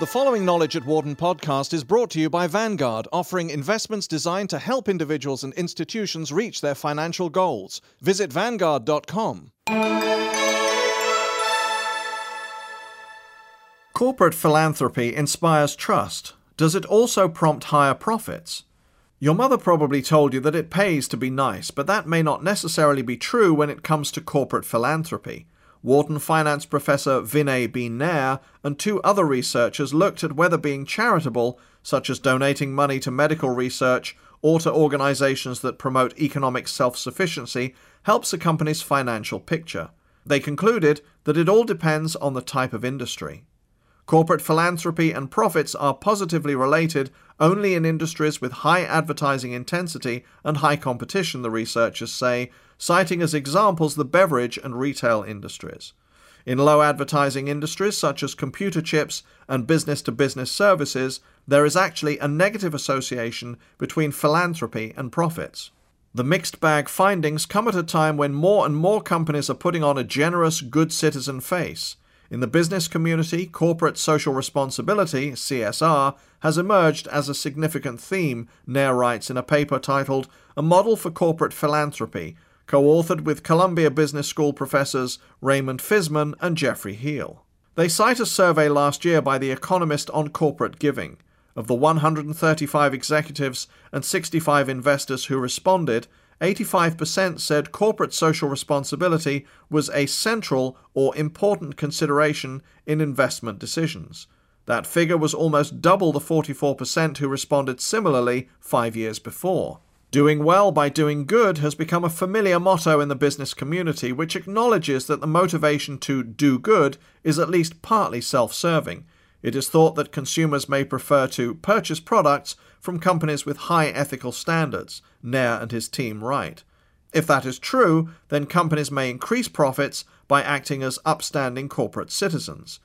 The following Knowledge at Wharton podcast is brought to you by Vanguard, offering investments designed to help individuals and institutions reach their financial goals. Visit Vanguard.com. Corporate philanthropy inspires trust. Does it also prompt higher profits? Your mother probably told you that it pays to be nice, but that may not necessarily be true when it comes to corporate philanthropy. Wharton finance professor Vinay B. Nair and two other researchers looked at whether being charitable, such as donating money to medical research or to organizations that promote economic self sufficiency, helps a company's financial picture. They concluded that it all depends on the type of industry. Corporate philanthropy and profits are positively related only in industries with high advertising intensity and high competition, the researchers say, citing as examples the beverage and retail industries. In low advertising industries such as computer chips and business to business services, there is actually a negative association between philanthropy and profits. The mixed bag findings come at a time when more and more companies are putting on a generous, good citizen face. In the business community, corporate social responsibility, CSR, has emerged as a significant theme, Nair writes in a paper titled A Model for Corporate Philanthropy, co authored with Columbia Business School professors Raymond Fisman and Geoffrey Heal. They cite a survey last year by The Economist on corporate giving. Of the 135 executives and 65 investors who responded, 85% said corporate social responsibility was a central or important consideration in investment decisions. That figure was almost double the 44% who responded similarly five years before. Doing well by doing good has become a familiar motto in the business community, which acknowledges that the motivation to do good is at least partly self serving. It is thought that consumers may prefer to purchase products from companies with high ethical standards, Nair and his team write. If that is true, then companies may increase profits by acting as upstanding corporate citizens.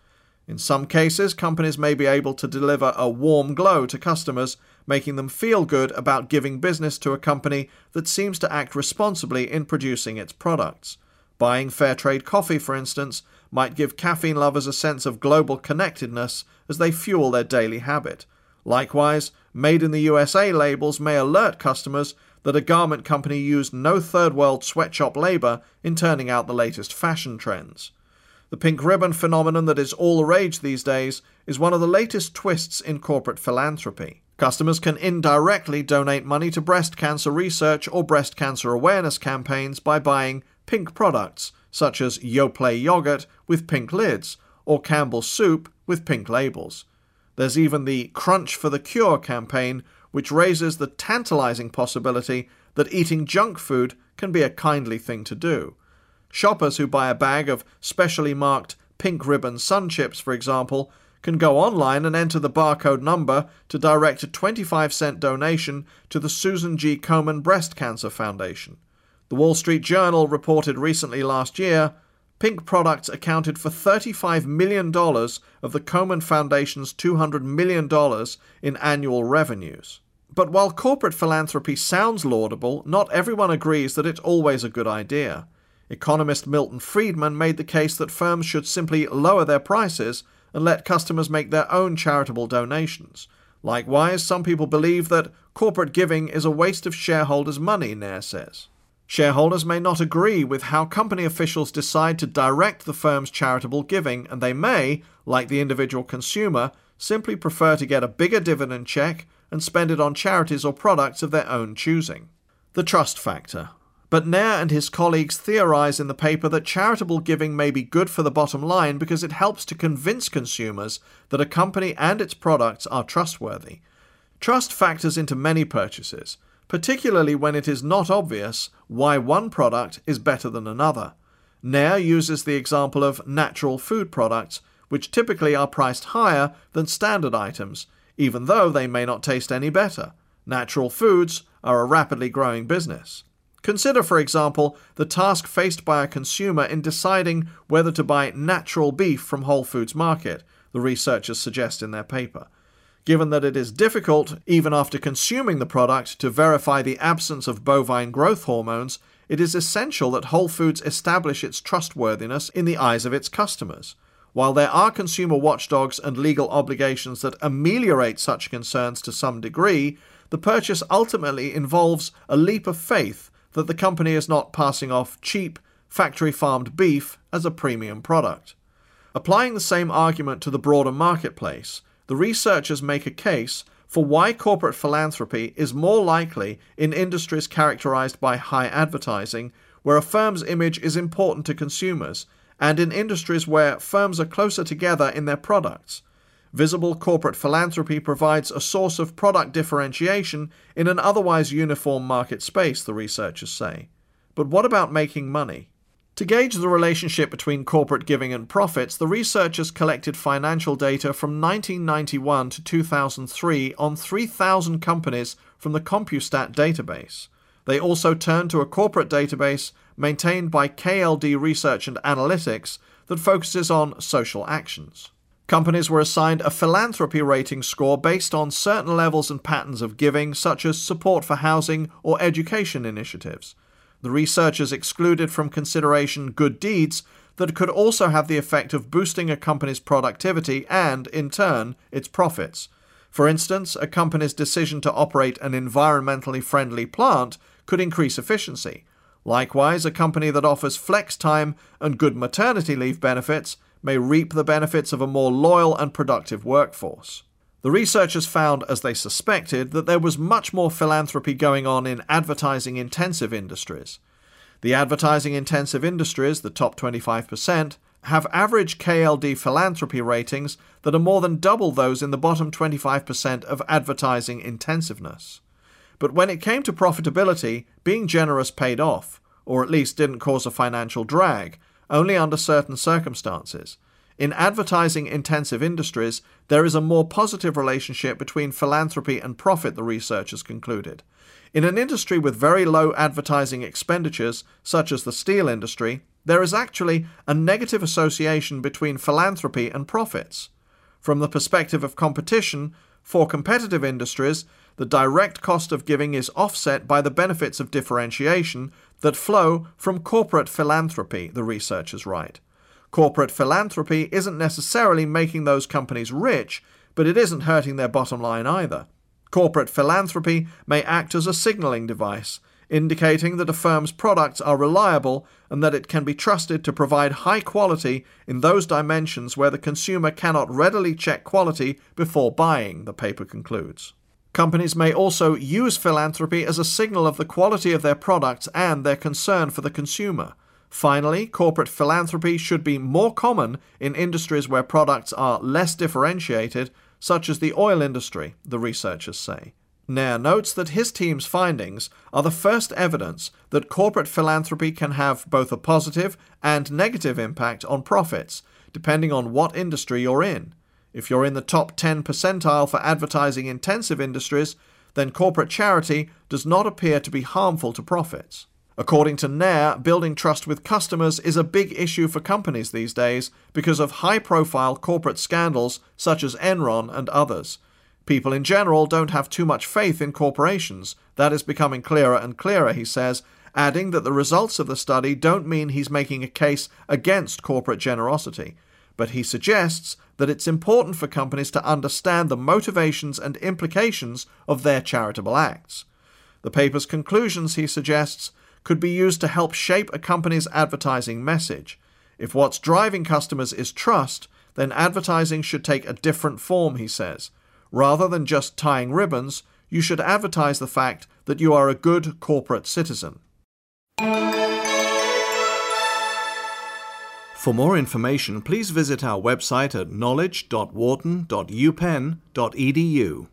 In some cases, companies may be able to deliver a warm glow to customers, making them feel good about giving business to a company that seems to act responsibly in producing its products. Buying fair trade coffee, for instance, might give caffeine lovers a sense of global connectedness as they fuel their daily habit. Likewise, Made in the USA labels may alert customers that a garment company used no third world sweatshop labor in turning out the latest fashion trends. The pink ribbon phenomenon that is all the rage these days is one of the latest twists in corporate philanthropy. Customers can indirectly donate money to breast cancer research or breast cancer awareness campaigns by buying pink products, such as Yoplait yogurt with pink lids or Campbell's soup with pink labels. There's even the Crunch for the Cure campaign, which raises the tantalizing possibility that eating junk food can be a kindly thing to do. Shoppers who buy a bag of specially marked pink ribbon sun chips, for example, can go online and enter the barcode number to direct a 25 cent donation to the Susan G. Komen Breast Cancer Foundation. The Wall Street Journal reported recently last year Pink products accounted for $35 million of the Komen Foundation's $200 million in annual revenues. But while corporate philanthropy sounds laudable, not everyone agrees that it's always a good idea. Economist Milton Friedman made the case that firms should simply lower their prices and let customers make their own charitable donations. Likewise, some people believe that corporate giving is a waste of shareholders' money, Nair says. Shareholders may not agree with how company officials decide to direct the firm's charitable giving, and they may, like the individual consumer, simply prefer to get a bigger dividend check and spend it on charities or products of their own choosing. The trust factor. But Nair and his colleagues theorize in the paper that charitable giving may be good for the bottom line because it helps to convince consumers that a company and its products are trustworthy. Trust factors into many purchases particularly when it is not obvious why one product is better than another. Nair uses the example of natural food products, which typically are priced higher than standard items, even though they may not taste any better. Natural foods are a rapidly growing business. Consider, for example, the task faced by a consumer in deciding whether to buy natural beef from Whole Foods Market, the researchers suggest in their paper given that it is difficult, even after consuming the product, to verify the absence of bovine growth hormones, it is essential that Whole Foods establish its trustworthiness in the eyes of its customers. While there are consumer watchdogs and legal obligations that ameliorate such concerns to some degree, the purchase ultimately involves a leap of faith that the company is not passing off cheap, factory farmed beef as a premium product. Applying the same argument to the broader marketplace, the researchers make a case for why corporate philanthropy is more likely in industries characterized by high advertising, where a firm's image is important to consumers, and in industries where firms are closer together in their products. Visible corporate philanthropy provides a source of product differentiation in an otherwise uniform market space, the researchers say. But what about making money? To gauge the relationship between corporate giving and profits, the researchers collected financial data from 1991 to 2003 on 3,000 companies from the CompuStat database. They also turned to a corporate database maintained by KLD Research and Analytics that focuses on social actions. Companies were assigned a philanthropy rating score based on certain levels and patterns of giving, such as support for housing or education initiatives. The researchers excluded from consideration good deeds that could also have the effect of boosting a company's productivity and, in turn, its profits. For instance, a company's decision to operate an environmentally friendly plant could increase efficiency. Likewise, a company that offers flex time and good maternity leave benefits may reap the benefits of a more loyal and productive workforce. The researchers found, as they suspected, that there was much more philanthropy going on in advertising intensive industries. The advertising intensive industries, the top 25%, have average KLD philanthropy ratings that are more than double those in the bottom 25% of advertising intensiveness. But when it came to profitability, being generous paid off, or at least didn't cause a financial drag, only under certain circumstances. In advertising intensive industries, there is a more positive relationship between philanthropy and profit, the researchers concluded. In an industry with very low advertising expenditures, such as the steel industry, there is actually a negative association between philanthropy and profits. From the perspective of competition, for competitive industries, the direct cost of giving is offset by the benefits of differentiation that flow from corporate philanthropy, the researchers write. Corporate philanthropy isn't necessarily making those companies rich, but it isn't hurting their bottom line either. Corporate philanthropy may act as a signaling device, indicating that a firm's products are reliable and that it can be trusted to provide high quality in those dimensions where the consumer cannot readily check quality before buying, the paper concludes. Companies may also use philanthropy as a signal of the quality of their products and their concern for the consumer. Finally, corporate philanthropy should be more common in industries where products are less differentiated, such as the oil industry, the researchers say. Nair notes that his team's findings are the first evidence that corporate philanthropy can have both a positive and negative impact on profits, depending on what industry you're in. If you're in the top 10 percentile for advertising intensive industries, then corporate charity does not appear to be harmful to profits. According to Nair, building trust with customers is a big issue for companies these days because of high profile corporate scandals such as Enron and others. People in general don't have too much faith in corporations. That is becoming clearer and clearer, he says, adding that the results of the study don't mean he's making a case against corporate generosity. But he suggests that it's important for companies to understand the motivations and implications of their charitable acts. The paper's conclusions, he suggests, could be used to help shape a company's advertising message. If what's driving customers is trust, then advertising should take a different form, he says. Rather than just tying ribbons, you should advertise the fact that you are a good corporate citizen. For more information, please visit our website at knowledge.wharton.upenn.edu.